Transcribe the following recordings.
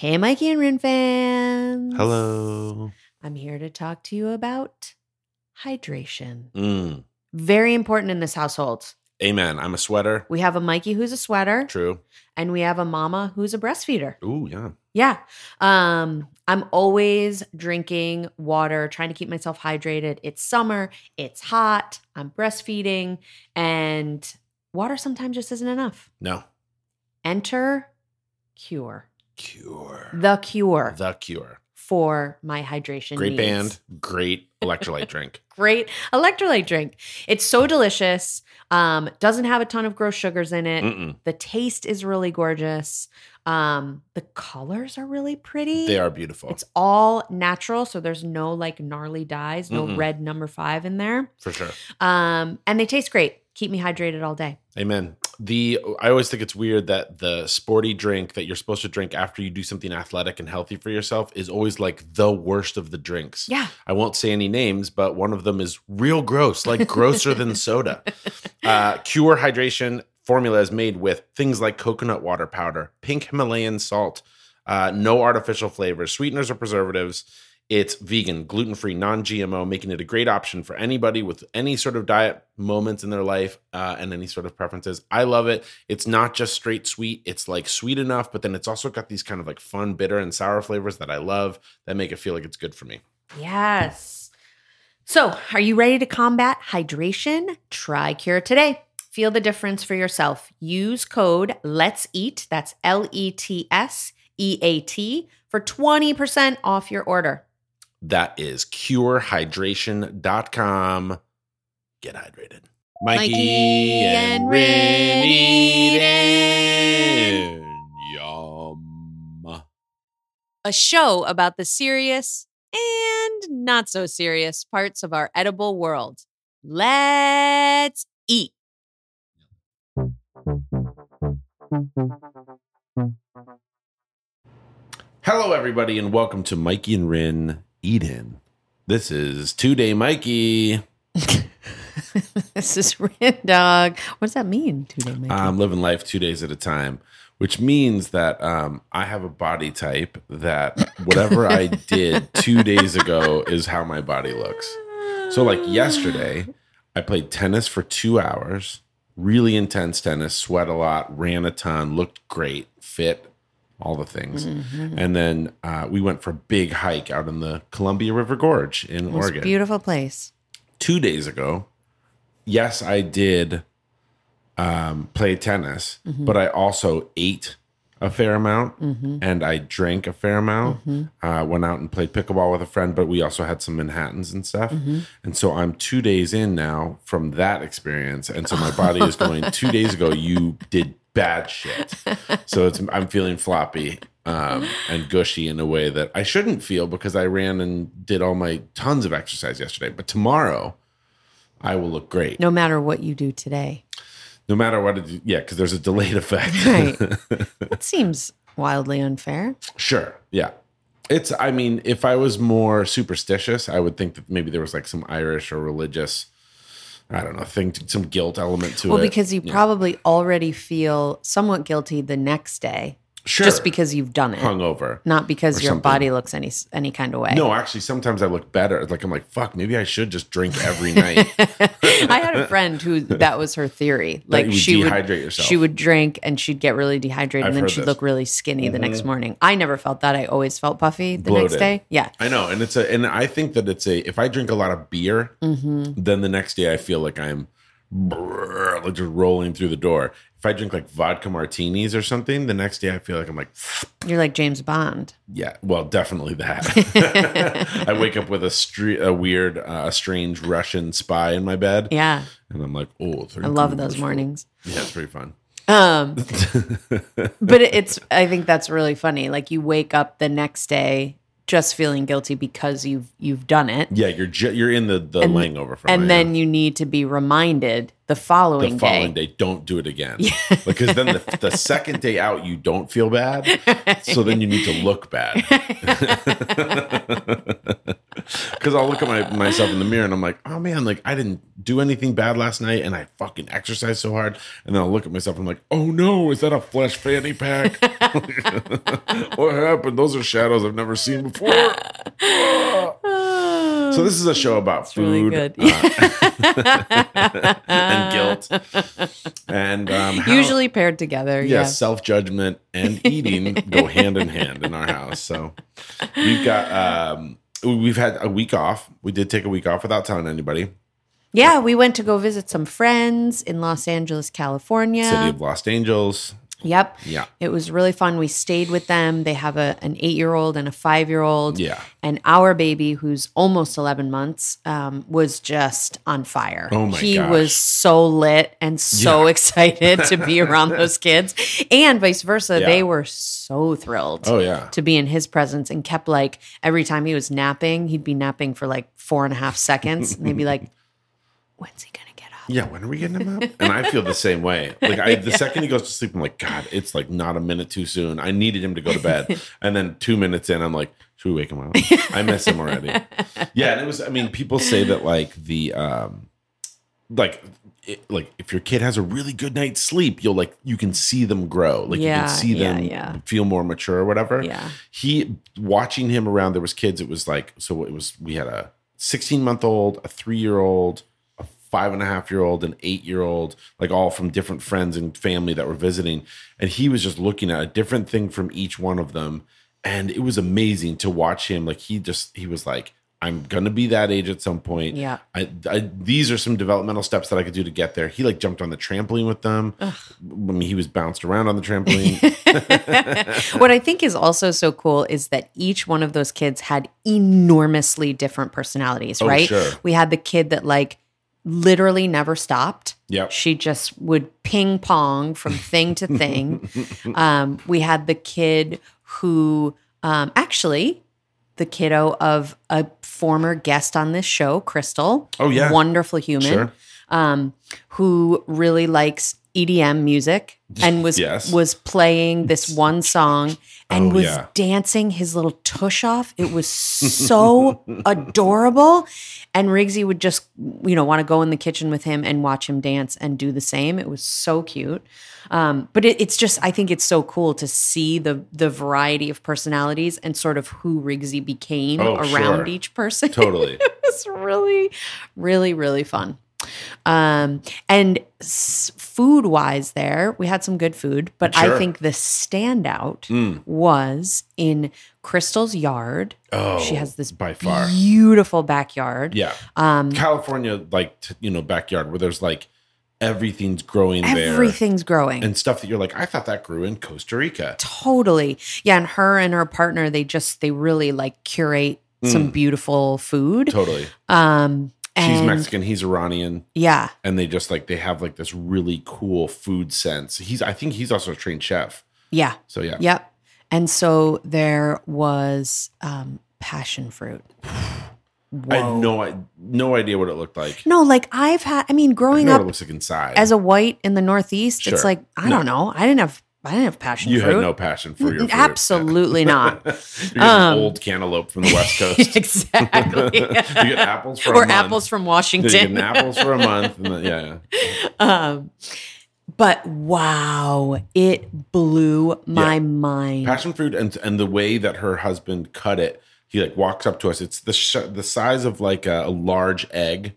Hey, Mikey and Rin fans. Hello. I'm here to talk to you about hydration. Mm. Very important in this household. Amen. I'm a sweater. We have a Mikey who's a sweater, True. and we have a mama who's a breastfeeder. Ooh, yeah. Yeah. Um, I'm always drinking water, trying to keep myself hydrated. It's summer, it's hot, I'm breastfeeding, and water sometimes just isn't enough. No. Enter Cure. Cure. The cure The cure. for my hydration. Great needs. band. Great electrolyte drink. Great electrolyte drink. It's so delicious. Um, doesn't have a ton of gross sugars in it. Mm-mm. The taste is really gorgeous. Um, the colors are really pretty. They are beautiful. It's all natural, so there's no like gnarly dyes, no Mm-mm. red number five in there. for sure. Um, and they taste great. Keep me hydrated all day. Amen. The I always think it's weird that the sporty drink that you're supposed to drink after you do something athletic and healthy for yourself is always like the worst of the drinks. Yeah. I won't say any names, but one of them is real gross, like grosser than soda. Uh, Cure Hydration formula is made with things like coconut water powder, pink Himalayan salt, uh, no artificial flavors, sweeteners, or preservatives. It's vegan, gluten free, non GMO, making it a great option for anybody with any sort of diet moments in their life uh, and any sort of preferences. I love it. It's not just straight sweet, it's like sweet enough, but then it's also got these kind of like fun, bitter, and sour flavors that I love that make it feel like it's good for me. Yes. So, are you ready to combat hydration? Try Cure today. Feel the difference for yourself. Use code Let's Eat. That's L E T S E A T for 20% off your order. That is curehydration.com. Get hydrated. Mikey and Rin Eden. Yum. A show about the serious and not so serious parts of our edible world. Let's eat. Hello, everybody, and welcome to Mikey and Rin Eden. This is Two Day Mikey. this is Rin Dog. What does that mean? Two day Mikey? I'm living life two days at a time, which means that um, I have a body type that whatever I did two days ago is how my body looks. So, like yesterday, I played tennis for two hours, really intense tennis, sweat a lot, ran a ton, looked great, fit, all the things. Mhm. And then uh, we went for a big hike out in the Columbia River Gorge in Most Oregon. beautiful place. Two days ago, yes, I did um, play tennis, Mm-hmm. but I also ate a fair amount Mhm. and I drank a fair amount. Mhm. Uh, went out and played pickleball with a friend, but we also had some Manhattans and stuff. Mhm. And so I'm two days in now from that experience, and so my body is going. Two days ago, you did bad shit, so it's I'm feeling floppy um, and gushy in a way that I shouldn't feel because I ran and did all my tons of exercise yesterday. But tomorrow, I will look great, no, matter what you do today. No matter what. It, yeah, because there's a delayed effect. Right. That seems wildly unfair. Sure. Yeah. It's, I mean, if I was more superstitious, I would think that maybe there was like some Irish or religious, I don't know, thing, some guilt element to Well, it. Well, because you Yeah. probably already feel somewhat guilty the next day sure. just because you've done it, hungover. not because your something. body looks any any kind of way. No, actually, sometimes I look better. Like, I'm like, fuck, maybe I should just drink every night. I had a friend who that was her theory. Like you would she would dehydrate yourself. she would drink and she'd get really dehydrated I've and then she'd this. look really skinny the next Mhm. morning. I never felt that. I always felt puffy the next day. Yeah. I know. And it's a, and I think that it's a, if I drink a lot of beer, hmm then the next day I feel like I'm brrr, like just rolling through the door. If I drink like vodka martinis or something, the next day I feel like I'm like, You're like James Bond. Yeah, well, definitely that. I wake up with a stre- a weird, uh, strange Russian spy in my bed, Yeah. and I'm like, oh, I love those mornings. Yeah, it's pretty fun. Um, but it's I think that's really funny. Like you wake up the next day just feeling guilty because you've you've done it. yeah, you're ju- you're in the the And- laying over from and it, then you need to be reminded the yeah. following, the following day. day, don't do it again because then the, the second day out you don't feel bad, so then you need to look bad. Because I'll look at my myself in the mirror and I'm like, oh man, like I didn't do anything bad last night and I fucking exercised so hard. And then I'll look at myself and I'm like, oh no, is that a flesh fanny pack? what happened? Those are shadows I've never seen before. So this is a show about It's really food good. uh, and guilt, and um, how- Usually paired together. yeah, Yeah. self judgment and eating go hand in hand in our house. So we've got um, we've had a week off. We did take a week off without telling anybody. Yeah, we went to go visit some friends in Los Angeles, California. City of Los Angeles. Yep. Yeah, It was really fun. We stayed with them. They have a, an eight year old and a five year old. yeah. And our baby, who's almost 11 months, um, was just on fire. Oh my he gosh. was so lit and so Yeah. excited to be around those kids. And vice versa. Yeah. They were so thrilled Oh yeah. to be in his presence and kept like every time he was napping, he'd be napping for like four and a half seconds. And they'd be like, when's he going to get up? Yeah, when are we getting him out? And I feel the same way. Like I, the second he goes to sleep, I'm like, God, it's like not a minute too soon. I needed him to go to bed, and then two minutes in, I'm like, should we wake him up? I miss him already. Yeah, and it was. I mean, people say that like the um, like. It, like if your kid has a really good night's sleep, you'll like you can see them grow. Like you can see them yeah. feel more mature or whatever Yeah. he watching him around there was kids it was like so it was we had a 16 month old a three year old five and a half year old an eight year old like all from different friends and family that were visiting. And he was just looking at a different thing from each one of them. And it was amazing to watch him. Like he just he was like i'm gonna be that age at some point. Yeah. I, I these are some developmental steps that i could do to get there. He like jumped on the trampoline with them. I mean he was bounced around on the trampoline. What I think is also so cool is that each one of those kids had enormously different personalities, Oh, right? sure. We had the kid that like literally never stopped. Yep. She just would ping pong from thing to thing. um, we had the kid who um, actually the kiddo of a former guest on this show, Crystal. Oh, yeah. Wonderful human. Sure. Um, who really likes EDM music and was Yes. was playing this one song and Oh, was yeah. dancing his little tush off. It was so adorable. And Riggsy would just, you know, want to go in the kitchen with him and watch him dance and do the same. It was so cute. Um, but it, it's just, I think it's so cool to see the the variety of personalities and sort of who Riggsy became Oh, around sure. each person. totally it was really, really, really fun. Um, and food wise, there we had some good food, but I think the standout Mm. was in Crystal's yard. Oh, she has this by far. beautiful backyard. Yeah, Um, California, like t- you know, backyard where there's like everything's growing there everything's growing. and stuff that you're like, I thought that grew in Costa Rica. totally. Yeah, and her and her partner, they just they really like curate some beautiful food. Mm. Totally. Um, She's Mexican, he's Iranian, Yeah, and they just like they have like this really cool food sense. He's, I think he's also a trained chef. yeah. So yeah, Yep. And so there was um, passion fruit. I had no, I no idea what it looked like. No, like I've had. I mean, I growing know what it up looks like inside. as a white in the Northeast, it's like I No. don't know. I didn't have. I didn't have passion for you fruit. had no passion for your fruit. Absolutely not. You're Um, old cantaloupe from the West Coast. exactly. you get apples for a or apples from Yeah, Washington. you get apples for a month. And then, yeah, yeah. um, but wow, it blew my mind. passion fruit and and the way that her husband cut it he like walks up to us it's the sh- the size of like a, a large egg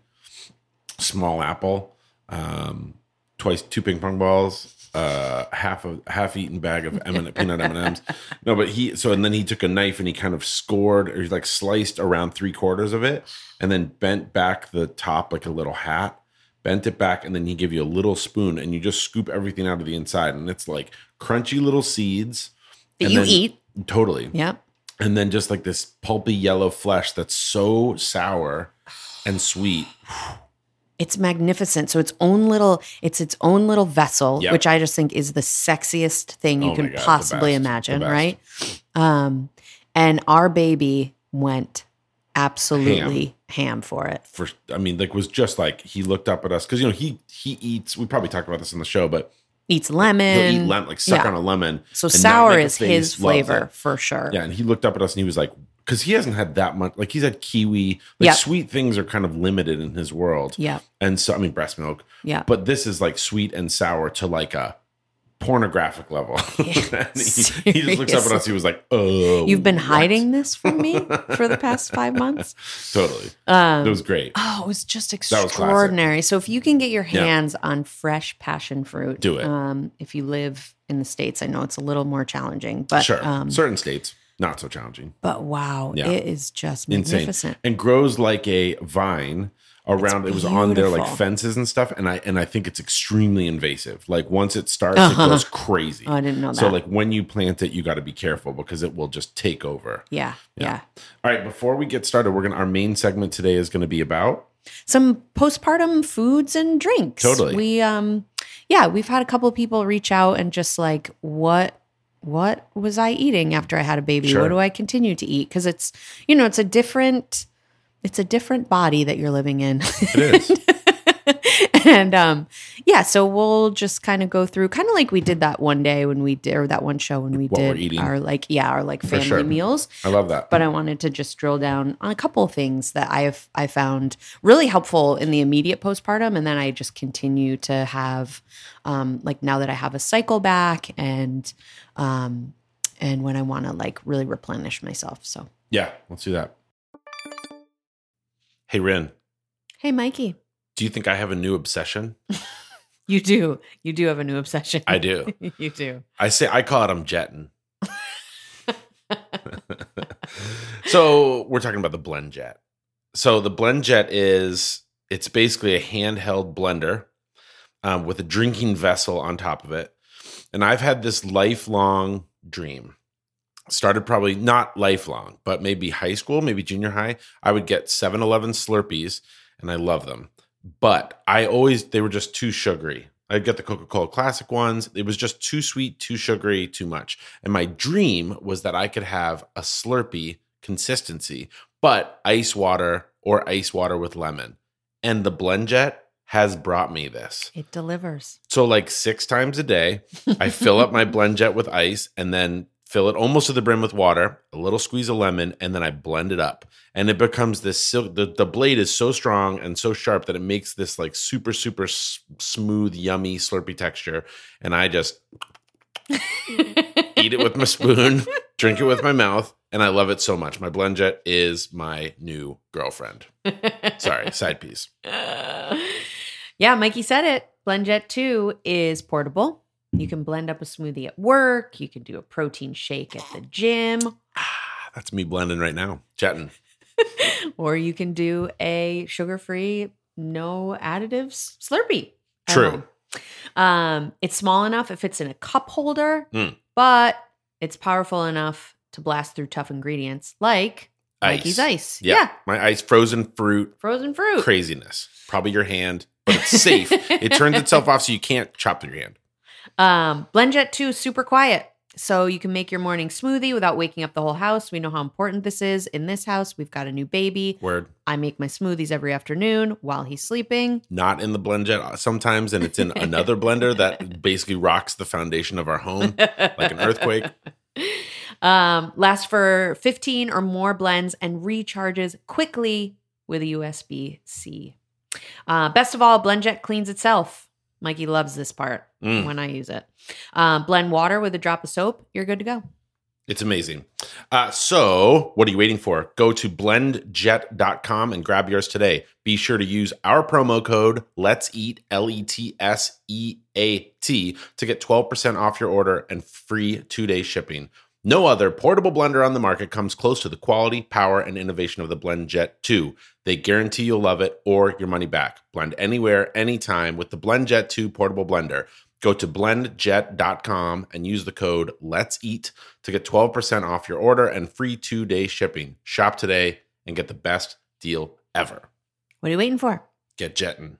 small apple um twice two ping pong balls uh half a half eaten bag of M- peanut m&ms no but he so and then he took a knife and he kind of scored or he like sliced around three quarters of it and then bent back the top like a little hat bent it back and then he give you a little spoon and you just scoop everything out of the inside and it's like crunchy little seeds that you then- eat. totally Yep. and then just like this pulpy yellow flesh that's so sour and sweet It's magnificent. So its own little, it's its own little vessel, Yep. which I just think is the sexiest thing you Oh can God, possibly imagine, right? Um, and our baby went absolutely ham, for it. for i mean like was just like he looked up at us because you know he he eats we probably talked about this in the show but Eats he'll lemon. eat lemon like suck yeah. on a lemon So sour is his flavor for sure. yeah and he looked up at us and he was like because he hasn't had that much. Like he's had kiwi. Like Yep. sweet things are kind of limited in his world. Yeah. And so I mean breast milk, Yeah. but this is like sweet and sour to like a pornographic level. And he, he just looks up at us. He was like, "Oh, You've been what?" hiding this from me for the past five months. Totally, Um, it was great. Oh, it was just was classic. extraordinary. So if you can get your Yeah. hands on fresh passion fruit, Do it. Um, if you live in the states, I know it's a little more challenging, but sure, um, certain states not so challenging. but wow, Yeah. it is just Insane. magnificent. and grows like a vine around it was on their like fences and stuff and i and i think it's extremely invasive like once it starts Uh-huh. it goes crazy Oh, I didn't know that. so like when you plant it you got to be careful because it will just take over yeah, yeah, all right before we get started we're gonna our main segment today is gonna be about Some postpartum foods and drinks. Totally. We um, yeah, we've had a couple of people reach out and just like, what what was I eating after I had a baby? Sure. What do I continue to eat? Because it's you know it's a different it's a different body that you're living in. it is and um yeah so we'll just kind of go through kind of like we did that one day when we did or that one show when we What we're did our like yeah our like family sure. meals. I love that. But i wanted to just drill down on a couple of things that i have i found really helpful in the immediate postpartum and then i just continue to have um like now that i have a cycle back and um and when i want to like really replenish myself so. Yeah let's do that. Hey rin. Hey mikey do you think i have a new obsession? You do. You do have a new obsession. I do. You do. I say i call it i'm jetting. So we're talking about the blend jet. So the blend jet is it's basically a handheld blender um, with a drinking vessel on top of it. And i've had this lifelong dream. Started probably not lifelong but maybe high school maybe junior high i would get 7-eleven slurpees and i love them but i always they were just too sugary. I'd get the coca-cola classic ones. It was just too sweet too sugary too much. And my dream was that i could have a slurpee consistency but ice water or ice water with lemon. And the BlendJet has brought me this. It delivers. So like six times a day, I fill up my BlendJet with ice and then fill it almost to the brim with water, a little squeeze of lemon, and then I blend it up. And it becomes this silk. The, the blade is so strong and so sharp that it makes this like super, super s- smooth, yummy, slurpy texture. And I just eat it with my spoon, drink it with my mouth, and I love it so much. My blend jet is my new girlfriend. Sorry, side piece. yeah, Mikey said it. BlendJet 2 is portable. You can blend up a smoothie at work. You can do a protein shake at the gym, Ah, that's me blending right now, chatting. or you can do a sugar free, no additives Slurpee. True. Um, it's small enough, it fits in a cup holder, Mm. but it's powerful enough to blast through tough ingredients like Mikey's ice. Yeah. yeah. My ice frozen fruit Frozen fruit. craziness. Probably your hand, but it's safe. it turns itself off so you can't chop through your hand. Um, BlendJet 2 is super quiet. So you can make your morning smoothie without waking up the whole house. We know how important this is in this house. We've got a new baby. Word. I make my smoothies every afternoon while he's sleeping. Not in the blend jet sometimes, and it's in another blender that basically rocks the foundation of our home like an earthquake. Um, lasts for 15 or more blends and recharges quickly with a USB C. Uh, best of all, BlendJet cleans itself. Mikey loves this part Mm. when I use it. Um, blend water with a drop of soap. You're good to go. It's amazing. Uh, so, what are you waiting for? Go to blendjet.com and grab yours today. Be sure to use our promo code Let's Eat L E T S E A T to get 12% off your order and free 2-day shipping. No other portable blender on the market comes close to the quality, power, and innovation of the BlendJet 2. They guarantee you'll love it or your money back. Blend anywhere, anytime with the BlendJet 2 portable blender. Go to blendjet.com and use the code Let's Eat to get 12% off your order and free two day shipping. Shop today and get the best deal ever. What are you waiting for? Get jetting.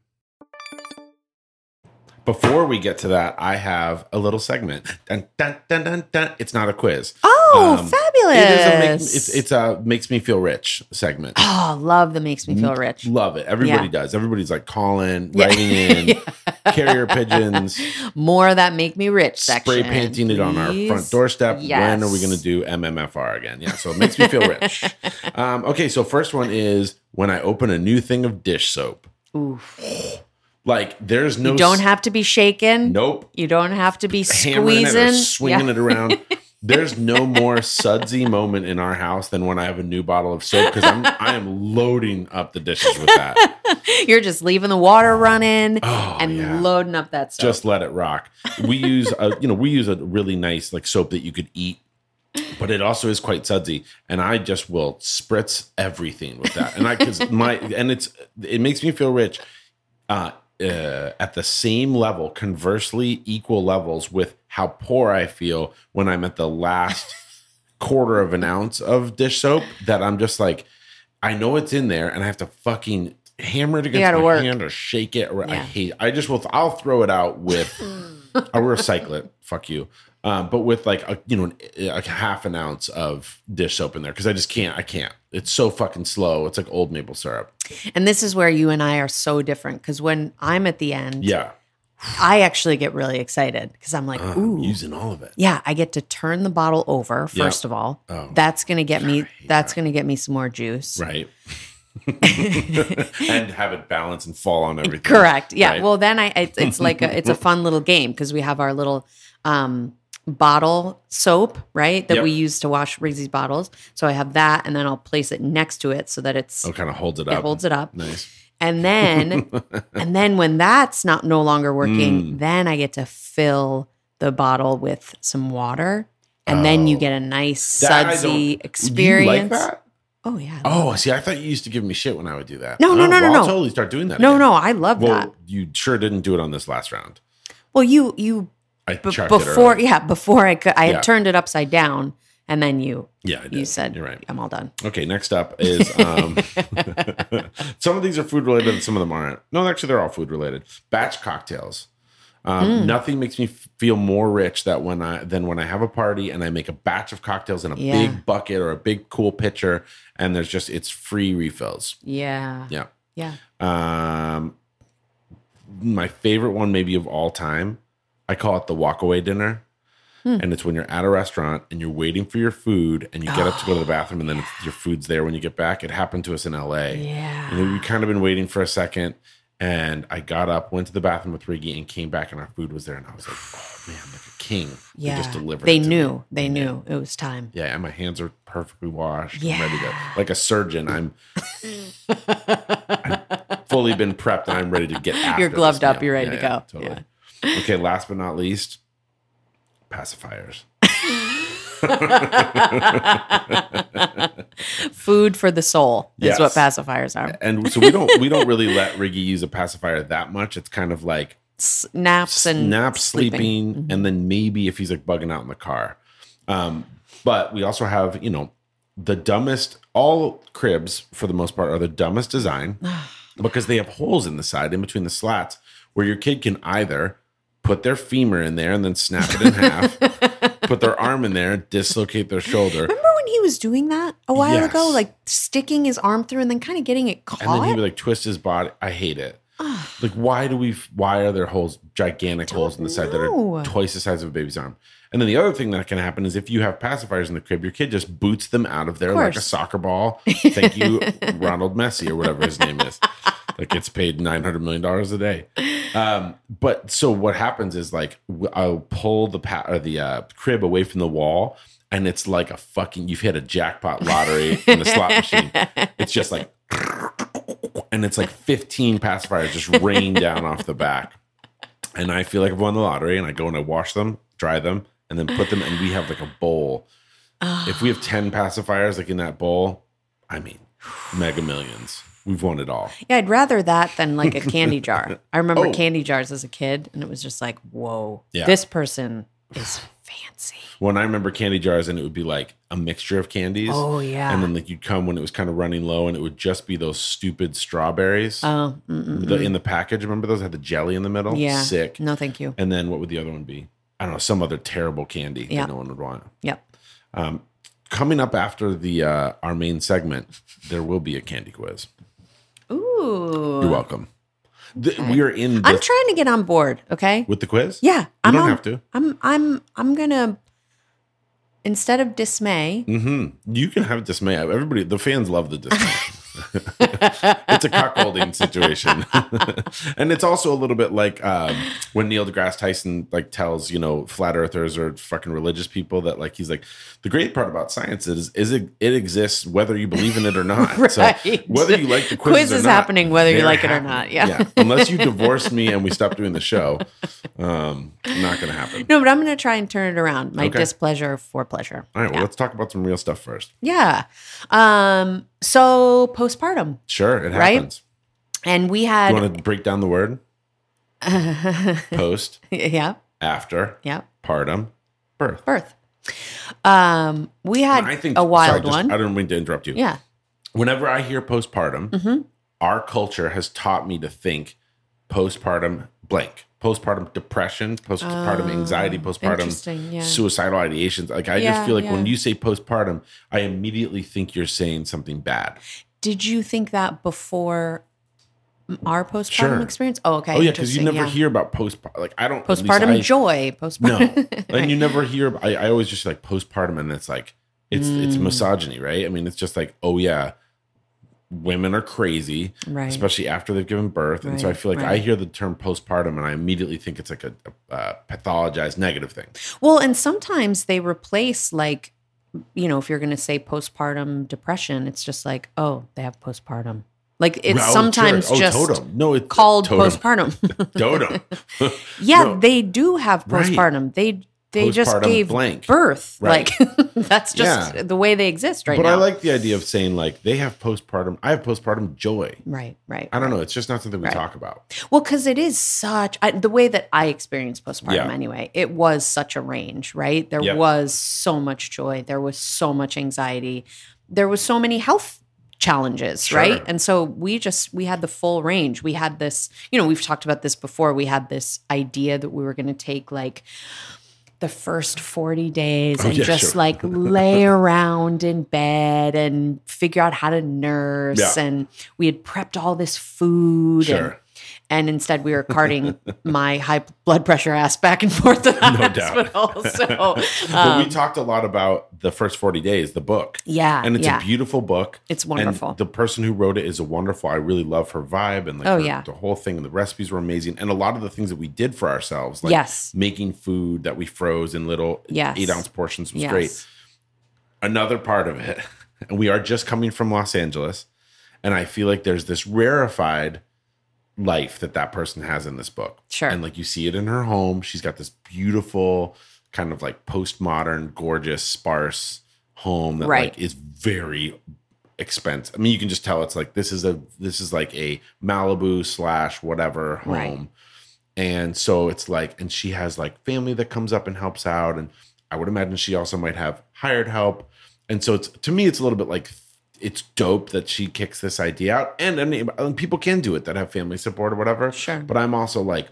Before we get to that, I have a little segment. Dun, dun, dun, dun, dun. It's not a quiz. Oh, Oh, Um, fabulous! It is a make, it's it's a makes me feel rich segment. oh, love the makes me feel rich. Love it. Everybody Yeah. does. Everybody's like calling, Yeah. writing in, Yeah. carrier pigeons, More of that make me rich section. spray painting it on our front please. doorstep. When are we going to do MMFR again? Yeah, so it makes me feel rich. Um, okay, so first one is when I open a new thing of dish soap. Oof. Like there's no you don't have to be shaken. nope You don't have to be hammering it or squeezing. swinging Yeah. it around. There's no more sudsy moment in our house than when I have a new bottle of soap because I'm I am loading up the dishes with that. You're just leaving the water running Oh, and yeah. loading up that stuff. just let it rock. We use a you know we use a really nice like soap that you could eat, but it also is quite sudsy, and I just will spritz everything with that. And I because my and it's it makes me feel rich. Uh, uh, at the same level, conversely, equal levels with how poor I feel when I'm at the last quarter of an ounce of dish soap. That I'm just like, I know it's in there, and I have to fucking hammer it against my work. hand or shake it. Or I Yeah. hate. I just will. I'll throw it out with. I'll recycle it. Fuck you. Um, but with like a you know a half an ounce of dish soap in there because I just can't. I can't. It's so fucking slow. It's like old maple syrup. and this is where you and I are so different because when I'm at the end, Yeah. I actually get really excited because I'm like, Uh, ooh. using all of it. yeah, I get to turn the bottle over Yeah. first of all. Oh. That's gonna get me. God, I hate That's that. gonna get me some more juice. Right. and have it balance and fall on everything. Correct. Yeah. Right. Well, then I it's, it's like a, it's a fun little game because we have our little um, bottle soap, right? That Yep. we use to wash Riggsy's bottles. So I have that, and then I'll place it next to it so that it's Oh, kind of holds it it up. holds it up. Nice. And then and then when that's not no longer working, Mm. then I get to fill the bottle with some water. And then you Oh. get a nice That sudsy experience. like that? Oh yeah. Oh, see, I thought you used to give me shit when I would do that. No, no, Oh, no, no, well, I'll no. totally start doing that. No, again. no, I love Well, that. you sure didn't do it on this last round. Well, you you I b- before yeah before I could I had Yeah. turned it upside down and then you Yeah, you said you're right. I'm all done. Okay, next up is um, some of these are food related, and some of them aren't. No, actually, they're all food related. Batch cocktails. Um, Mm. Nothing makes me feel more rich that when I than when I have a party and I make a batch of cocktails in a Yeah. big bucket or a big cool pitcher, and there's just it's free refills. Yeah. Yeah. Yeah. Um, my favorite one, maybe of all time, I call it the walkaway dinner. Hmm. And it's when you're at a restaurant and you're waiting for your food and you get up to go to the bathroom and then it's, your food's there when you get back. It happened to us in LA. Yeah. And we kind of been waiting for a second. And I got up, went to the bathroom with Riggy, and came back, and our food was there. And I was like, "Oh man, like a king!" They yeah. just delivered. They to me. knew. They knew it was time. Yeah, and my hands are perfectly washed. I'm ready to, Yeah. like a surgeon. I'm fully been prepped, and I'm ready to get. After You're gloved up. meal. You're ready Yeah, to yeah, go. totally. Okay, last but not least, pacifiers. Food for the soul is what pacifiers are. And so we don't we don't really let Riggy use a pacifier that much. It's kind of like S- naps and nap, sleeping. sleeping, Mhm. and then maybe if he's like bugging out in the car. Um, but we also have, you know, the dumbest. All cribs, for the most part, are the dumbest design because they have holes in the side, in between the slats, where your kid can either put their femur in there and then snap it in half, put their arm in there, dislocate their shoulder, Remember when he was doing that a while ago, like sticking his arm through and then kind of getting it caught? and then he would like twist his body. I hate it. Like, why do we? Why are there holes, gigantic Don't holes in the side that are twice the size of a baby's arm? And then the other thing that can happen is if you have pacifiers in the crib, your kid just boots them out of there Of like a soccer ball. Thank you, Ronald Messi or whatever his name is, that gets paid nine hundred million dollars a day. Um, but so what happens is like I'll pull the pa- or the uh, crib away from the wall. And it's like a fucking, you've hit a jackpot lottery in the slot machine. It's just like, and it's like 15 pacifiers just rain down off the back. And I feel like I've won the lottery and I go and I wash them, dry them, and then put them, and we have like a bowl. If we have ah. 10 pacifiers like in that bowl, I mean, mega millions. We've won it all. Yeah, I'd rather that than like a candy jar. I remember Oh. candy jars as a kid, and it was just like, whoa, Yeah. this person is fancy. When I remember candy jars, and it would be like a mixture of candies. Oh yeah. And then like you'd come when it was kind of running low, and it would just be those stupid strawberries oh, the, in the package. Remember those had the jelly in the middle? Yeah. Sick. no, thank you. And then what would the other one be? I don't know, some other terrible candy Yeah. that no one would want. Yep. Um, coming up after the uh, our main segment, there will be a candy quiz. Ooh. You're welcome. The, We are in the, I'm trying to get on board, okay? with the quiz. Yeah. you I'm don't on, have to. I'm I'm I'm gonna instead of dismay. Mm-hmm. You can have dismay. Everybody, the fans love the dismay. it's a cuckolding situation, and it's also a little bit like um, when Neil deGrasse Tyson like tells you know flat earthers or fucking religious people that like he's like the great part about science is is it, it exists whether you believe in it or not. So Right. whether you like the quiz, is not, happening whether you like it or not. Yeah. unless you divorce me and we stop doing the show, um, not going to happen. No, but I'm gonna try and turn it around. My Okay. displeasure for pleasure. All right, well, yeah. let's talk about some real stuff first. yeah. Um. So postpartum, Sure, it Right? happens. and we had You want to break down the word? Post, yeah. after, Yeah. partum, birth. Birth. Um. We had I think a wild sorry, just- one. I don't mean to interrupt you. yeah. Whenever I hear postpartum, Mhm. our culture has taught me to think postpartum blank, postpartum depression, postpartum Oh, anxiety, postpartum Yeah. suicidal ideations. Like I Yeah, just feel like when you say postpartum, I immediately think you're saying something bad. Did you think that before our postpartum Sure. experience? Oh, okay. oh yeah, because you never yeah. hear about postpartum. Like I don't postpartum I- joy. No, Postpartum. and you never hear. I, I always just like postpartum, and it's like it's it's Mm. misogyny, right? I mean, it's just like, oh yeah, women are crazy, right. especially after they've given birth, and so I feel like I hear the term postpartum, and I immediately think it's like a, a, uh pathologized negative thing. Well, and sometimes they replace like, you know, if you're going to say postpartum depression, it's just like, oh, they have postpartum. Like it's sometimes sure. oh, just totem. No, it's called totem. postpartum. Totem. yeah, No. they do have Right. postpartum. They they just gave blank. birth. Right. Like that's just Yeah. the way they exist right but now. I like the idea of saying like they have postpartum. I have postpartum joy. right, right. I don't know. It's just not something we Right. talk about. Well, because it is such I, the way that I experienced postpartum Yeah. anyway. It was such a range, right? There Yep. was so much joy. There was so much anxiety. There was so many health challenges, Sure. right? And so we just we had the full range. We had this, you know, we've talked about this before. We had this idea that we were going to take like the first 40 days Oh, and yeah, just sure. like lay around in bed and figure out how to nurse Yeah. and we had prepped all this food Sure. and instead we were carting my high blood pressure ass back and forth to the No doubt. hospital. So, but we um, talked a lot about the first 40 days, the book. yeah, And it's yeah, a beautiful book. it's wonderful. And the person who wrote it is a wonderful. I really love her vibe and like Oh, her- yeah. the whole thing. And the recipes were amazing. And a lot of the things that we did for ourselves, like yes, making food that we froze in little Yes. eight ounce portions was yes. great. Another part of it, and we are just coming from Los Angeles, and I feel like there's this rarefied life that that person has in this book. Sure. And like you see it in her home. She's got this beautiful, kind of like postmodern, gorgeous, sparse home that Right. like is very expensive. I mean, you can just tell it's like this is a this is like a Malibu slash whatever home. Right. And so it's like, and she has like family that comes up and helps out. And I would imagine she also might have hired help. And so it's to me, it's a little bit like it's dope that she kicks this idea out. And, and, and people can do it that have family support or whatever. Sure. But I'm also like,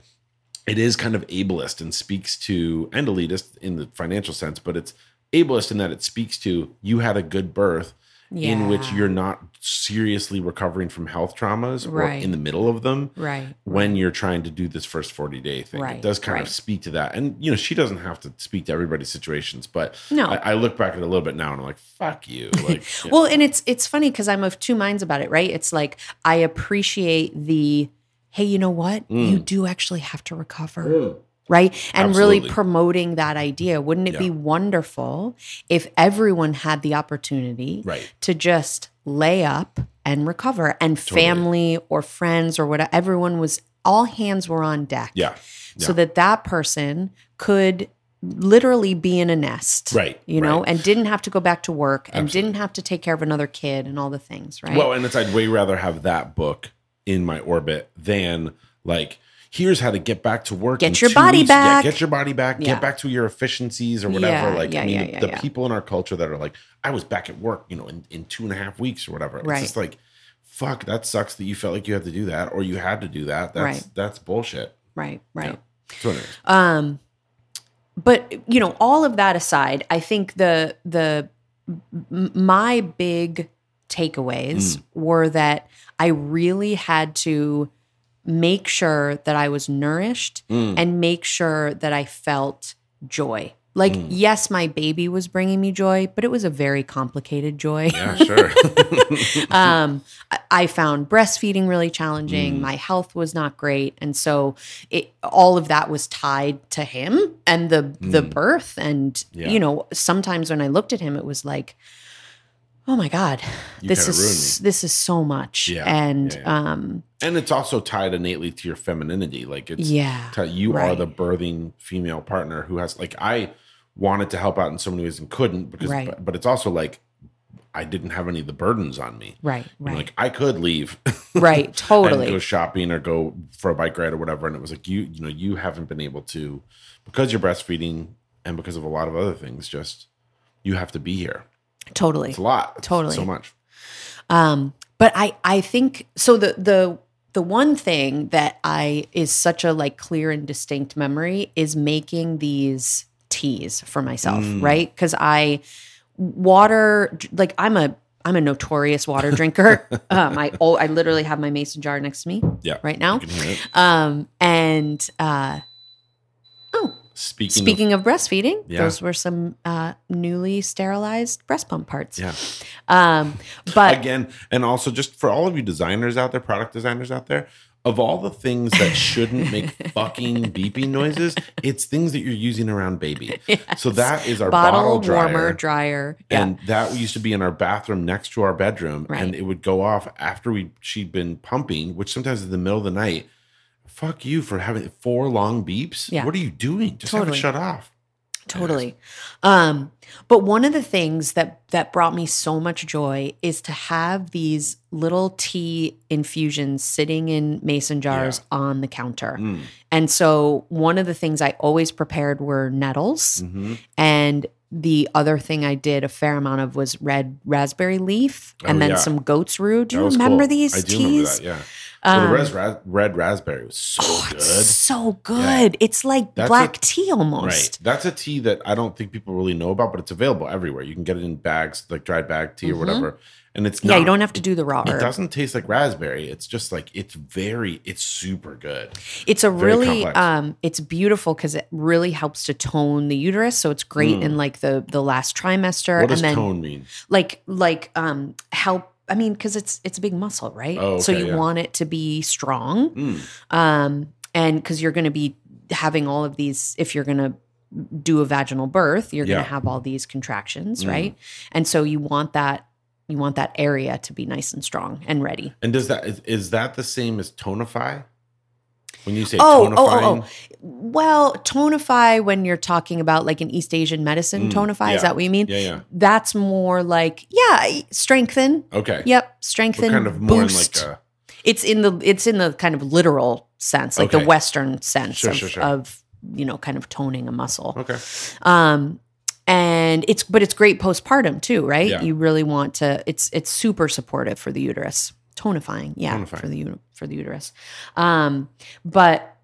it is kind of ableist and speaks to and elitist in the financial sense, but it's ableist in that it speaks to you had a good birth in which you're not seriously recovering from health traumas or in the middle of them right. when you're trying to do this first 40 day thing. Right, It does kind right. of speak to that. And, you know, she doesn't have to speak to everybody's situations, but No. I, I look back at it a little bit now and I'm like, fuck you. Like, yeah. Well, and it's it's funny because I'm of two minds about it, right? It's like I appreciate the hey, you know what? Mm. You do actually have to recover. Right. And really promoting that idea. Wouldn't it be wonderful if everyone had the opportunity right. to just lay up and recover and Totally. family or friends or whatever, everyone was, all hands were on deck. Yeah. So Yeah. that that person could literally be in a nest. Right. You know, right. and didn't have to go back to work and Absolutely. didn't have to take care of another kid and all the things, right? Well, and it's I'd way rather have that book in my orbit than like here's how to get back to work. Get your body weeks. back. Yeah, get your body back. Yeah. Get back to your efficiencies or whatever. Yeah, like I mean, the, yeah, the yeah. people in our culture that are like, I was back at work, you know, in, in two and a half weeks or whatever. It's Right. just like, fuck, that sucks that you felt like you had to do that or you had to do that. That's Right. that's bullshit. right, right. So Um but you know, all of that aside, I think the the my big takeaways Mm. were that I really had to make sure that I was nourished Mm. and make sure that I felt joy. Like, Mm. yes, my baby was bringing me joy, but it was a very complicated joy. Yeah, sure. um, I- found breastfeeding really challenging. Mm. My health was not great, and so it all of that was tied to him and the the Mm. birth. And Yeah. you know, sometimes when I looked at him, it was like, oh my god, You this is this is so much. Yeah, And yeah, yeah. um, and it's also tied innately to your femininity. Like it's yeah, ti- you are the birthing female partner who has like I wanted to help out in so many ways and couldn't because Right. but, but it's also like I didn't have any of the burdens on me. right, right, Like I could leave right, totally. go shopping or go for a bike ride or whatever. And it was like you, you know, you haven't been able to because you're breastfeeding and because of a lot of other things, just you have to be here. Totally. It's a lot. It's Totally. so much. Um, but I I think so the the the one thing that I is such a like clear and distinct memory is making these teas for myself, Mm. right? Cuz I water like I'm a I'm a notorious water drinker. um I oh I literally have my mason jar next to me Yeah. right now. You can hear it. Um and uh Speaking, speaking of, breastfeeding, Yeah. those were some uh newly sterilized breast pump parts. yeah. Um but Again, and also just for all of you designers out there, product designers out there, of all the things that shouldn't make fucking beeping noises, it's things that you're using around baby. So that is our bottle, bottle, dryer. warmer, dryer. Yeah. And that used to be in our bathroom next to our bedroom, Right. and it would go off after we she'd been pumping, which sometimes in the middle of the night. Fuck you for having four long beeps. Yeah. What are you doing? Just have Totally. it shut off. totally um but one of the things that that brought me so much joy is to have these little tea infusions sitting in mason jars on the counter Mm. and so one of the things i always prepared were nettles Mhm. and the other thing i did a fair amount of was red raspberry leaf and Oh, then yeah. some goat's rue do you remember cool. these I teas remember Yeah. Well, Um, the res- ra- red raspberry was so oh, good. it's so good it's like That's black a- tea almost Right. That's a tea that I don't think people really know about, but it's available everywhere. You can get it in bags, like dried bag tea or Mhm. whatever. And it's yeah you don't have to do the raw it herb doesn't taste like raspberry. It's just like it's very, it's super good. It's a Very really complex. um it's beautiful because it really helps to tone the uterus. So it's great Mm. in like the the last trimester What does and then tone mean? like like um help I mean, because it's it's a big muscle, right? Oh, so you yeah. want it to be strong. Mm. Um, and because you're gonna be having all of these if you're gonna do a vaginal birth, you're Yeah. gonna have all these contractions, Mm. right? And so you want that you want that area to be nice and strong and ready. And does that is, is that the same as tonify? When you say Oh, tonifying, oh, oh, oh. Well, tonify when you're talking about like an East Asian medicine, Mm, tonify, yeah. is that what you mean? yeah, yeah, That's more like, yeah, strengthen. okay. Yep, But strengthen. kind of more boost. in like a it's in the it's in the kind of literal sense, like Okay. the Western sense Sure, of, sure, sure. of you know, kind of toning a muscle. okay. Um, and it's but it's great postpartum too, right? Yeah. You really want to. It's it's super supportive for the uterus, tonifying, yeah, Tonifying. for the for the uterus. Um, but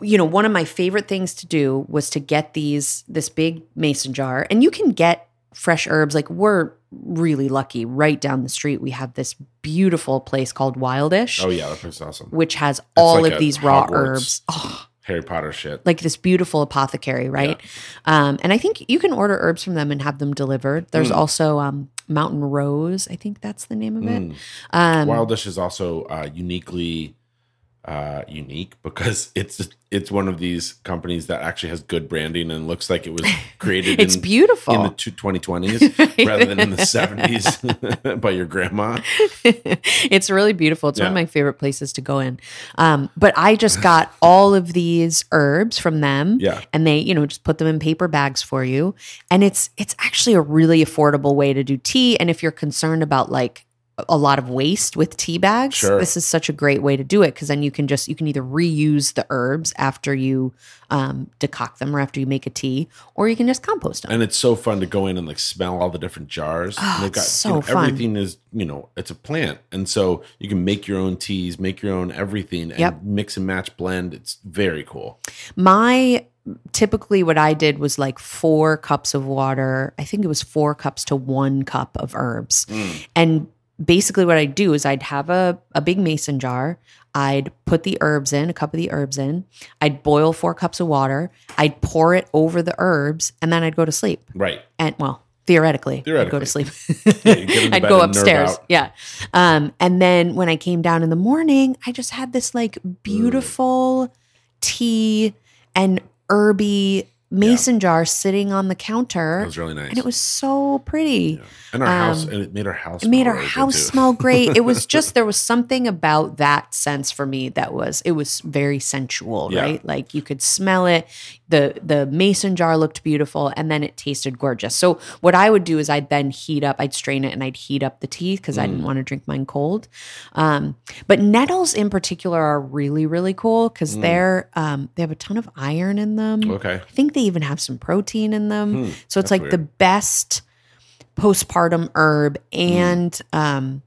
you know, one of my favorite things to do was to get these this big mason jar, and you can get fresh herbs. Like we're really lucky. Right down the street, we have this beautiful place called Wildish, Oh yeah, that place is awesome. which has all like of these raw Hogwarts. herbs. Oh, Harry Potter shit. like this beautiful apothecary, right? Um, and I think you can order herbs from them and have them delivered. There's Mm. also um, Mountain Rose. I think that's the name of it. Mm. Um, Wildish is also uh, uniquely uh, unique because it's it's one of these companies that actually has good branding and looks like it was created it's in, beautiful. in the two- 2020s rather than in the 70s by your grandma. it's really beautiful. It's one of my favorite places to go in. Um, but I just got all of these herbs from them. Yeah. and they you know just put them in paper bags for you and it's it's actually a really affordable way to do tea and if you're concerned about like a lot of waste with tea bags Sure. this is such a great way to do it because then you can just you can either reuse the herbs after you um, decoct them or after you make a tea or you can just compost them And it's so fun to go in and like smell all the different jars. Oh, and they've it's so you know, fun. everything is, you know, it's a plant. And so you can make your own teas, make your own everything and Yep. mix and match blend. It's very cool. my typically what I did was like four cups of water. I think it was four cups to one cup of herbs. Mm. And basically what I'd do is I'd have a, a big mason jar. I'd put the herbs in, a cup of the herbs in. I'd boil four cups of water. I'd pour it over the herbs and then I'd go to sleep. Right. And well, theoretically, I'd go to sleep. Yeah, you get into I'd go upstairs. Yeah. Um, and then when I came down in the morning, I just had this like beautiful tea and herby mason jar sitting on the counter. It was really nice. and it was so pretty. Yeah. And our house, um, and it made our house. It made smell our house smell great. It was just there was something about that sense for me that was it was very sensual, Yeah. right? Like you could smell it. The the mason jar looked beautiful and then it tasted gorgeous. So what I would do is I'd then heat up, I'd strain it and I'd heat up the tea because I Mm. didn't want to drink mine cold. Um, but nettles in particular are really, really cool because Mm. they're um, they have a ton of iron in them. Okay. I think they even have some protein in them. Hmm, So it's like the best postpartum herb and um,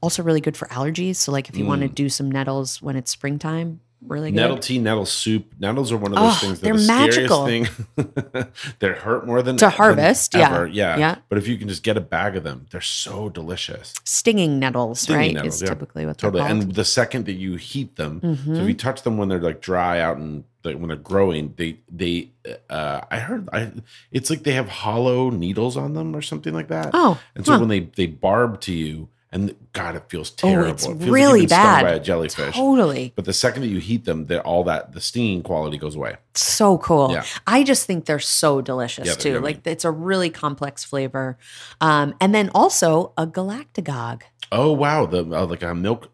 also really good for allergies. So like if you want to Mm. do some nettles when it's springtime, really good. Nettle tea, nettle soup. Nettles are one of those Oh, things that they're the magical. thing. they're hurt more than To than harvest, yeah. ever. yeah, Yeah. But if you can just get a bag of them, they're so delicious. Stinging nettles, Stinging right? nettles, is yeah. typically what Totally. they're called. And the second that you heat them, so if Mhm. you touch them when they're like dry out and like when they're growing, they they uh I heard I it's like they have hollow needles on them or something like that. oh, And so huh. when they they barb to you, and God, it feels terrible. Oh, terrible. it's it feels really like you've been stung bad. by a jellyfish. totally. But the second that you heat them, that all that the stinging quality goes away. So cool. Yeah. I just think they're so delicious Yeah, they're too. yummy. Like it's a really complex flavor. Um, and then also a galactagogue. Oh wow, the uh, like a milk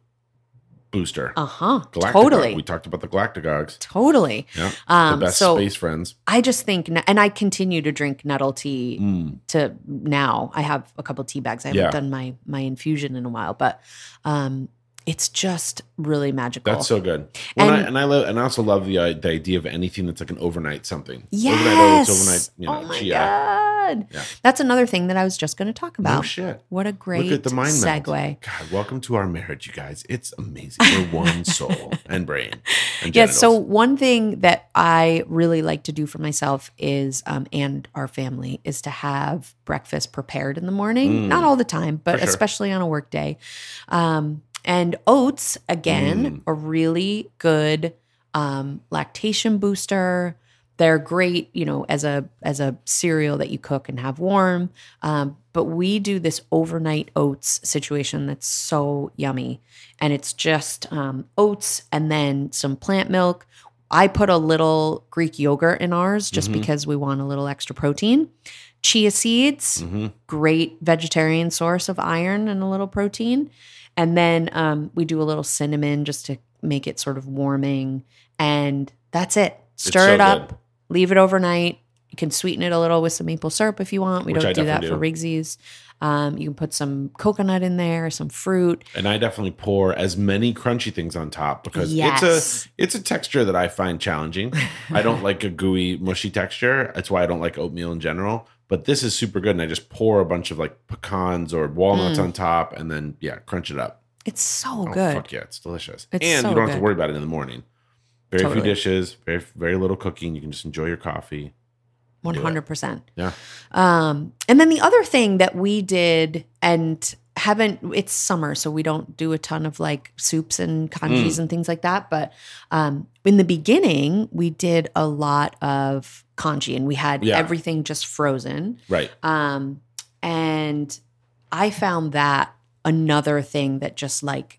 booster. Uh huh. Totally. We talked about the galactagogues. Totally. Yeah, Um, the best so space friends. I just think, and I continue to drink nettle tea Mm. to now. I have a couple tea bags. I haven't Yeah. done my my infusion in a while, but um, it's just really magical. That's so good. When I, And- and I love, and I also love the uh, the idea of anything that's like an overnight something. yes. Overnight overnight, you know, oh my chia. god, Yeah. that's another thing that I was just going to talk No about. shit. what a great Look at the mind segue. God, welcome to our marriage, you guys. It's amazing. We're one soul and brain. And Yeah. So one thing that I really like to do for myself is, um, and our family, is to have breakfast prepared in the morning. Mm. Not all the time, but sure. especially on a work day. Um, and oats, again, Mm. a really good um, lactation booster. They're great, you know, as a as a cereal that you cook and have warm. Um, but we do this overnight oats situation that's so yummy, and it's just um, oats and then some plant milk. I put a little Greek yogurt in ours just Mhm. because we want a little extra protein. Chia seeds, Mhm. great vegetarian source of iron and a little protein. And then um, we do a little cinnamon just to make it sort of warming. And that's it. Stir so it up, good. leave it overnight. You can sweeten it a little with some maple syrup if you want. We Which don't I do that definitely for Rigsies. Um, you can put some coconut in there, some fruit. And I definitely pour as many crunchy things on top because Yes. it's a it's a texture that I find challenging. I don't like a gooey, mushy texture. That's why I don't like oatmeal in general. But this is super good, and I just pour a bunch of like pecans or walnuts Mm. on top, and then yeah, crunch it up. It's so Oh, good. fuck yeah, it's delicious. It's and so you don't have good. to worry about it in the morning. Very Totally. few dishes, very very little cooking. You can just enjoy your coffee. One hundred percent. Yeah. Um, and then the other thing that we did and haven't it's summer, so we don't do a ton of like soups and congees Mm. and things like that. But um, in the beginning, we did a lot of congee, and we had Yeah. everything just frozen. Right. Um, and I found that another thing that just like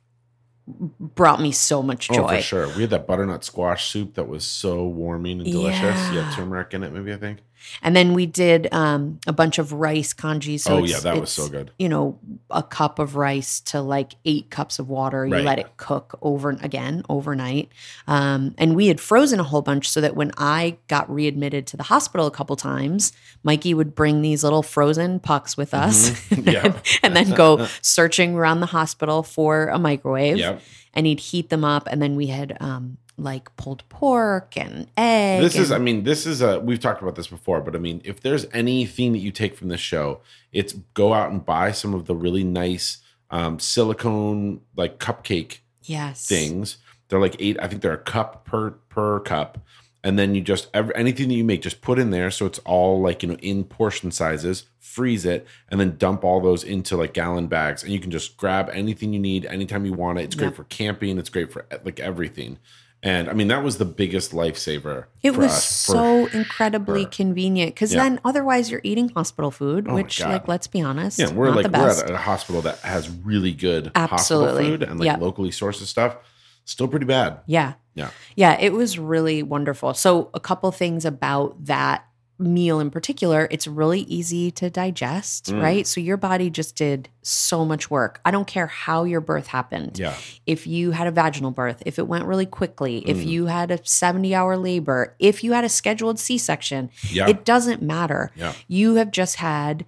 brought me so much Oh, joy. for sure. We had that butternut squash soup that was so warming and delicious. You Yeah. had turmeric in it, maybe I think. And then we did um, a bunch of rice congee. So oh yeah, that was so good. You know, a cup of rice to like eight cups of water. You Right. let it cook over again overnight. Um, and we had frozen a whole bunch so that when I got readmitted to the hospital a couple times, Mikey would bring these little frozen pucks with us, Mhm. Yeah. and then go searching around the hospital for a microwave. Yep. And he'd heat them up, and then we had um, like pulled pork and egg. This is, I mean, this is a, we've talked about this before, but I mean, if there's anything that you take from this show, it's go out and buy some of the really nice um, silicone, like cupcake yes things. They're like eight, I think they're a cup per, per cup. and then you just ev anything that you make just put in there so it's all like you know in portion sizes freeze it and then dump all those into like gallon bags and you can just grab anything you need anytime you want it it's great Yep. for camping it's great for like everything and i mean that was the biggest lifesaver It for was us for- so incredibly her. convenient because Yeah. then otherwise you're eating hospital food, oh my which, like, let's be honest, yeah we're like we're at a hospital that has really good Absolutely. hospital food and like Yeah. locally sourced stuff still pretty bad yeah. Yeah. Yeah. It was really wonderful. So, a couple things about that meal in particular, it's really easy to digest, Mm. right? So, your body just did so much work. I don't care how your birth happened. yeah If you had a vaginal birth, if it went really quickly, if Mm. you had a 70 hour labor, if you had a scheduled C section, yeah it doesn't matter. yeah You have just had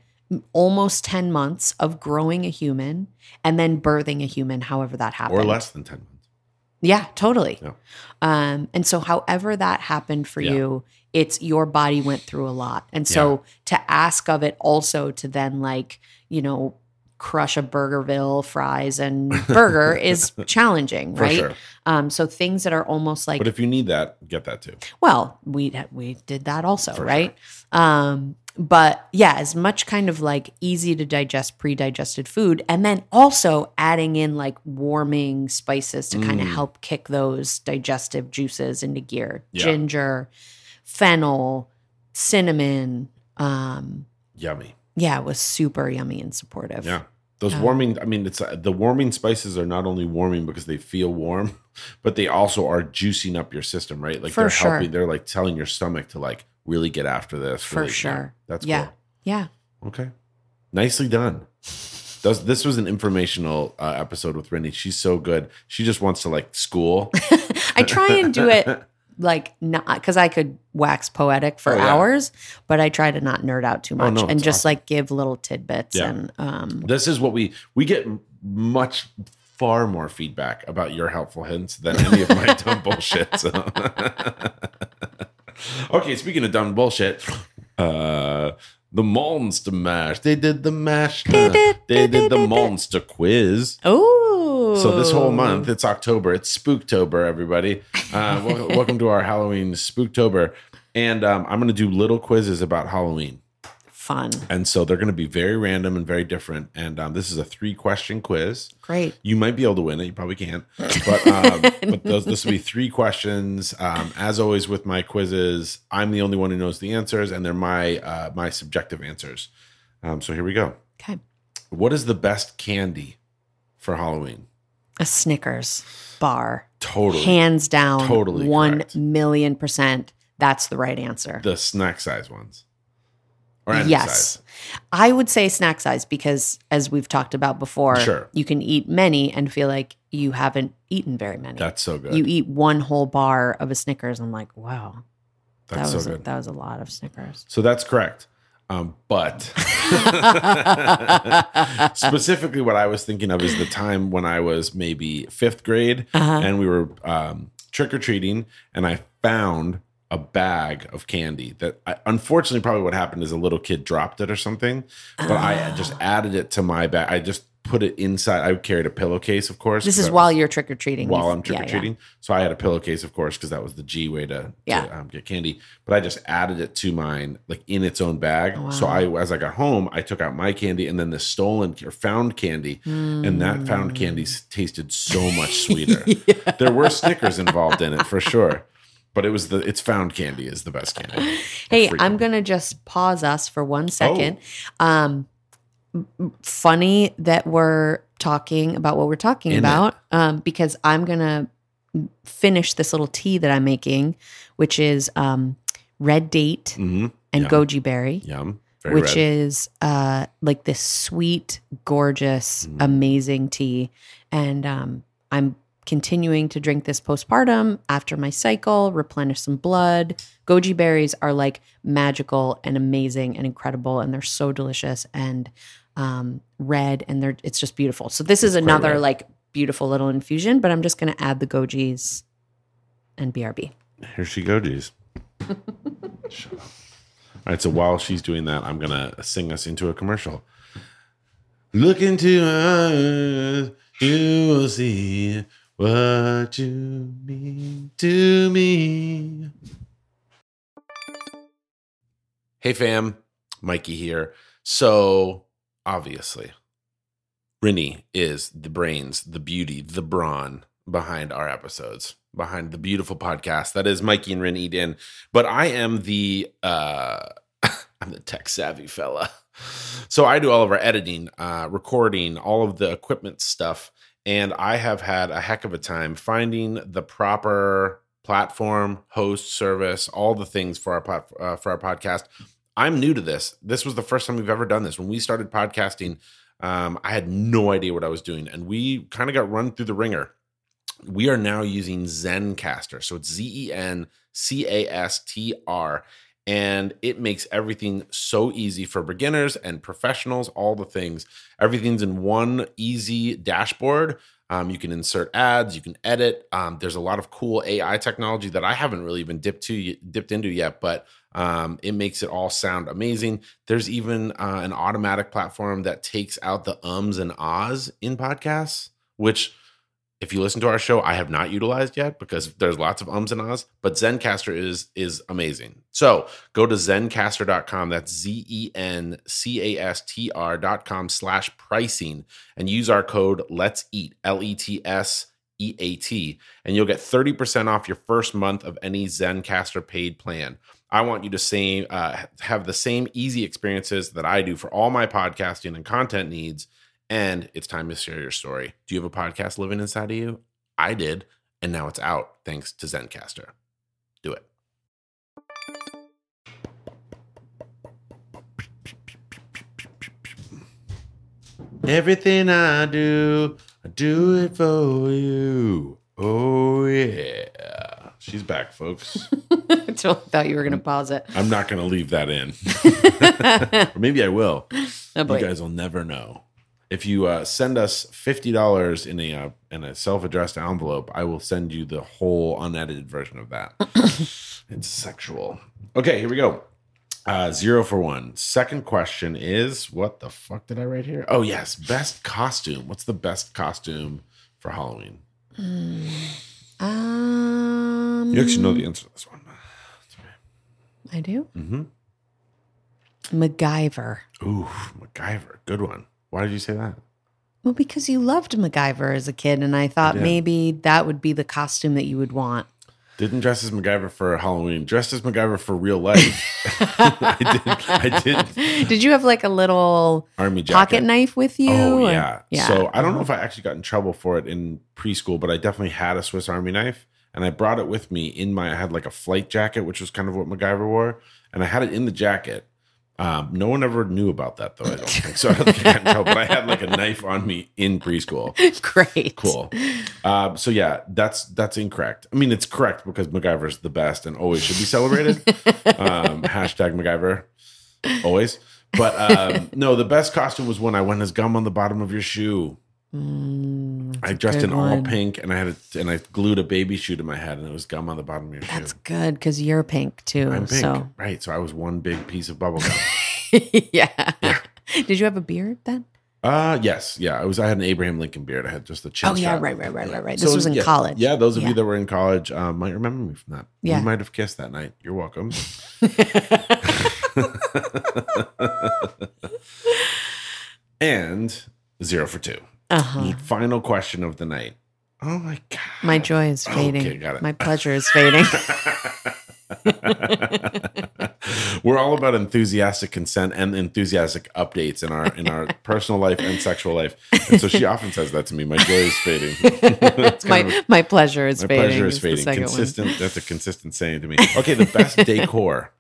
almost 10 months of growing a human and then birthing a human, however that happened. or less than 10 months Yeah, totally. Yeah. Um, and so, however that happened for Yeah. you, it's your body went through a lot. And so, to ask of it also to then, like, you know, crush a Burgerville fries and burger is challenging, right? sure Um, so, things that are almost like but if you need that get that too well, we we did that also, For right? Um, but yeah, as much kind of like easy to digest, pre-digested food, and then also adding in like warming spices to kind of Mm. help kick those digestive juices into gear. Yeah. Ginger, fennel, cinnamon. Um, yummy yeah, it was super yummy and supportive. Yeah. Those Um, warming, I mean, it's uh, the warming spices are not only warming because they feel warm, but they also are juicing up your system, right? Like they're sure. helping, they're like telling your stomach to like really get after this. For really- yeah, sure. that's Yeah. Yeah. Okay. Nicely done. Does this was an informational uh, episode with Rinne. She's so good. She just wants to like school. I try and do it like not because I could wax poetic for Oh, yeah. hours, but I try to not nerd out too Oh, much no, and just awesome. like give little tidbits Yeah. and um This is what we we get much far more feedback about your helpful hints than any of my dumb bullshit. So. okay, speaking of dumb bullshit, uh the monster mash. They did the mash. they did the monster quiz. oh So this whole month, it's October. It's Spooktober, everybody. Uh, wel- welcome to our Halloween Spooktober, and um, I'm going to do little quizzes about Halloween. Fun. And so they're going to be very random and very different. And um, this is a three question quiz. Great. You might be able to win it. You probably can't. But, um, but those, this will be three questions. Um, as always with my quizzes, I'm the only one who knows the answers, and they're my uh, my subjective answers. Um, so here we go. Okay. What is the best candy for Halloween? A Snickers bar. Totally. Hands down. Totally One correct. million percent. That's the right answer. the snack size ones. Or any yes. size. I would say snack size because as we've talked about before, Sure. you can eat many and feel like you haven't eaten very many. That's so good. you eat one whole bar of a Snickers. I'm like, wow, That's that was so a, good. that was a lot of Snickers. so that's correct. Um, but specifically, what I was thinking of is the time when I was maybe fifth grade Uh-huh. and we were um, trick or treating, and I found a bag of candy that I, unfortunately probably what happened is a little kid dropped it or something, but I Ah. just added it to my bag. I just put it inside. I carried a pillowcase, of course. This is while you're trick or treating. while I'm trick or treating. So I had a pillowcase, of course, because that was the G way to, to, um, get candy. But I just added it to mine, like in its own bag. So I, as I got home, I took out my candy and then the stolen or found candy, and that found candy tasted so much sweeter. There were Snickers involved in it for sure, but it was the it's found candy is the best candy. Hey, I'm gonna just pause us for one second. second. Um, funny that we're talking about what we're talking Isn't about, um, because I'm gonna finish this little tea that I'm making, which is um, red date Mhm. and Yum. goji berry. Yum. Very which red. is uh like this sweet, gorgeous, Mm. amazing tea. And um I'm continuing to drink this postpartum after my cycle, replenish some blood. Goji berries are like magical and amazing and incredible and they're so delicious and um red and they're it's just beautiful. So this is another like beautiful little infusion, but I'm just going to add the gojis and BRB. Here she gojis. Shut up. All right, so while she's doing that, I'm gonna sing us into a commercial. Look into my eyes, you will see what you mean to me. Hey fam, Mikey here. So, obviously, Rinne is the brains, the beauty, the brawn behind our episodes, behind the beautiful podcast that is Mikey and Rin Eat In. But I am the uh I'm the tech savvy fella. So I do all of our editing, uh, recording, all of the equipment stuff, and I have had a heck of a time finding the proper platform, host, service, all the things for our uh, for our podcast. I'm new to this. This was the first time we've ever done this. When we started podcasting, um, I had no idea what I was doing, and we kind of got run through the ringer. We are now using Zencastr, so it's Z E N C A S T R, and it makes everything so easy for beginners and professionals. All the things, everything's in one easy dashboard. Um, you can insert ads, you can edit. Um, there's a lot of cool AI technology that I haven't really even dipped to dipped into yet, but um, it makes it all sound amazing. There's even uh, an automatic platform that takes out the ums and ahs in podcasts, which if you listen to our show, I have not utilized yet because there's lots of ums and ahs, but Zencastr is is amazing. So go to zencastr.com, that's Z-E-N-C-A-S-T-R dot com slash pricing and use our code Let's Eat, L-E-T-S E-A-T, and you'll get 30% off your first month of any Zencastr paid plan. I want you to same, uh, have the same easy experiences that I do for all my podcasting and content needs and it's time to share your story. Do you have a podcast living inside of you? I did, and now it's out thanks to Zencastr. Do it. Everything I do, I do it for you. Oh, yeah. She's back, folks. I totally thought you were going to pause it. I'm not going to leave that in. or maybe I will. Oh, boy. You guys will never know if you uh, send us fifty dollars in a uh, in a self addressed envelope, I will send you the whole unedited version of that. it's sexual. Okay, here we go. Uh, zero for one. Second question is what the fuck did I write here? Oh yes, best costume. What's the best costume for Halloween? Um, You actually know the answer to this one. I do. Mm-hmm. MacGyver. Ooh, MacGyver, good one. Why did you say that? Well, because you loved MacGyver as a kid, and I thought did. maybe that would be the costume that you would want. Didn't dress as MacGyver for Halloween. Dressed as MacGyver for real life. I did. I did. Did you have like a little Army jacket. pocket knife with you? Oh or- yeah. yeah. So I don't know if I actually got in trouble for it in preschool, but I definitely had a Swiss Army knife, and I brought it with me in my. I had like a flight jacket, which was kind of what MacGyver wore, and I had it in the jacket. Um, no one ever knew about that though. I don't think so. I don't think I in trouble, but I had like a knife on me in preschool. Great. Cool. Um, so yeah, that's that's incorrect. I mean, it's correct because MacGyver's the best and always should be celebrated. um, hashtag MacGyver, always. But um, no, the best costume was when I went as gum on the bottom of your shoe. Mm, I dressed in all pink and I had a, and I glued a baby shoe to my head and it was gum on the bottom of your that's shoe. That's good because you're pink too. I'm pink, So right? So I was one big piece of bubble gum. yeah. Did you have a beard then? uh yes, yeah. I was. I had an Abraham Lincoln beard. I had just the chin. Oh yeah, right, right, right, right, right. This was in yeah, college. Yeah, those of Yeah. you that were in college um, might remember me from that. Yeah. We might have kissed that night. You're welcome. and zero for two. Uh-huh. Final question of the night. Oh my god. My joy is fading. Okay, got it. My pleasure is fading. We're all about enthusiastic consent and enthusiastic updates in our in our personal life and sexual life. And so she often says that to me. My joy is fading. My a- my pleasure is my fading. pleasure is fading. second one. Consistent. That's a consistent saying to me. Okay, the best decor.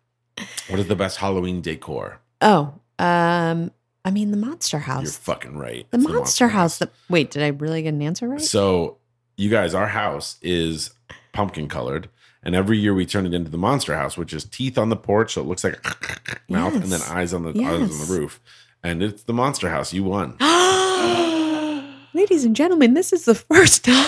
What is the best Halloween decor? Oh, um, I mean the Monster House. You're fucking right. the It's Monster House. The, wait, did I really get an answer right? So, you guys, our house is pumpkin colored, and every year we turn it into the Monster House, which is teeth on the porch, so it looks like a mouth, and then eyes on the eyes on the roof. And it's the Monster House. You won. Ladies and gentlemen, this is the first time.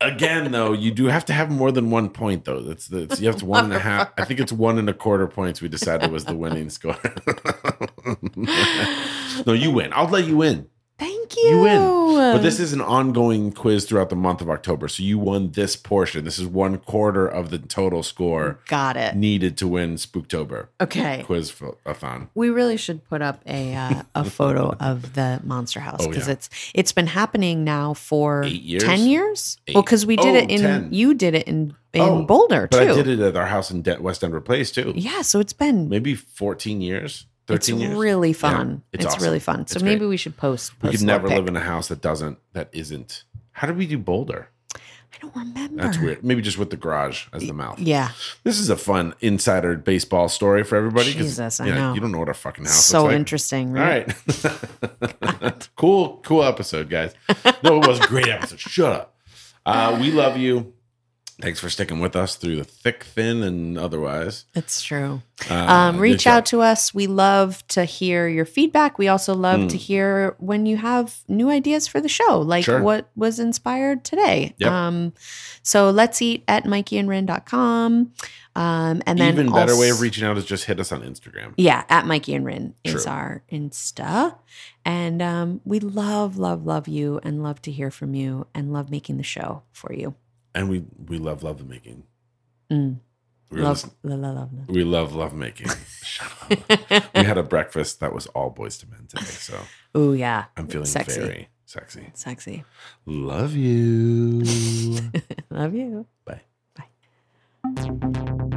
Again, though, you do have to have more than one point, though. That's the it's, you have to one and a half. I think it's one and a quarter points. We decided was the winning score. no, you win. I'll let you win. Thank You You win. But this is an ongoing quiz throughout the month of October. So you won this portion. This is one quarter of the total score got it. needed to win Spooktober Okay. quiz a thon. We really should put up a uh, a photo of the monster house Oh, because yeah. it's it's been happening now for Eight years? ten years. Eight. Well, because we did Oh, it in 10. you did it in in Oh, Boulder But too. I did it at our house in De- West Denver Place too. Yeah, so it's been Maybe 14 years, it's 13 years. really Yeah, fun. it's it's awesome. really fun. So It's maybe great. we should post. We post could never pic. live in a house that doesn't, that isn't. How did we do Boulder? I don't remember. That's weird. Maybe just with the garage as the mouth. Yeah, This is a fun insider baseball story for everybody. Jesus, I yeah, know. You don't know what a fucking house so like. interesting. All Right? right. cool, cool episode, guys. No, it was a great episode. Shut up. Uh, we love you. Thanks for sticking with us through the thick, thin, and otherwise. It's true. Uh, Um, reach out to us. We love to hear your feedback. We also love Mm. to hear when you have new ideas for the show, like Sure. what was inspired today. Yep. Um, so let's eat at mikeyandrinne.com. Um, and then Even better way of reaching out is just hit us on Instagram. Yeah, at Mikey and Rinne is True. our Insta. And um, we love, love, love you and love to hear from you and love making the show for you. And we we love love making. Mm. We, Love, listening- love, love, love. we love love making. Shut up. we had a breakfast that was all Boyz II Men today, so Oh, yeah. I'm feeling Sexy. very sexy. Sexy. Love you. love you. Bye. Bye.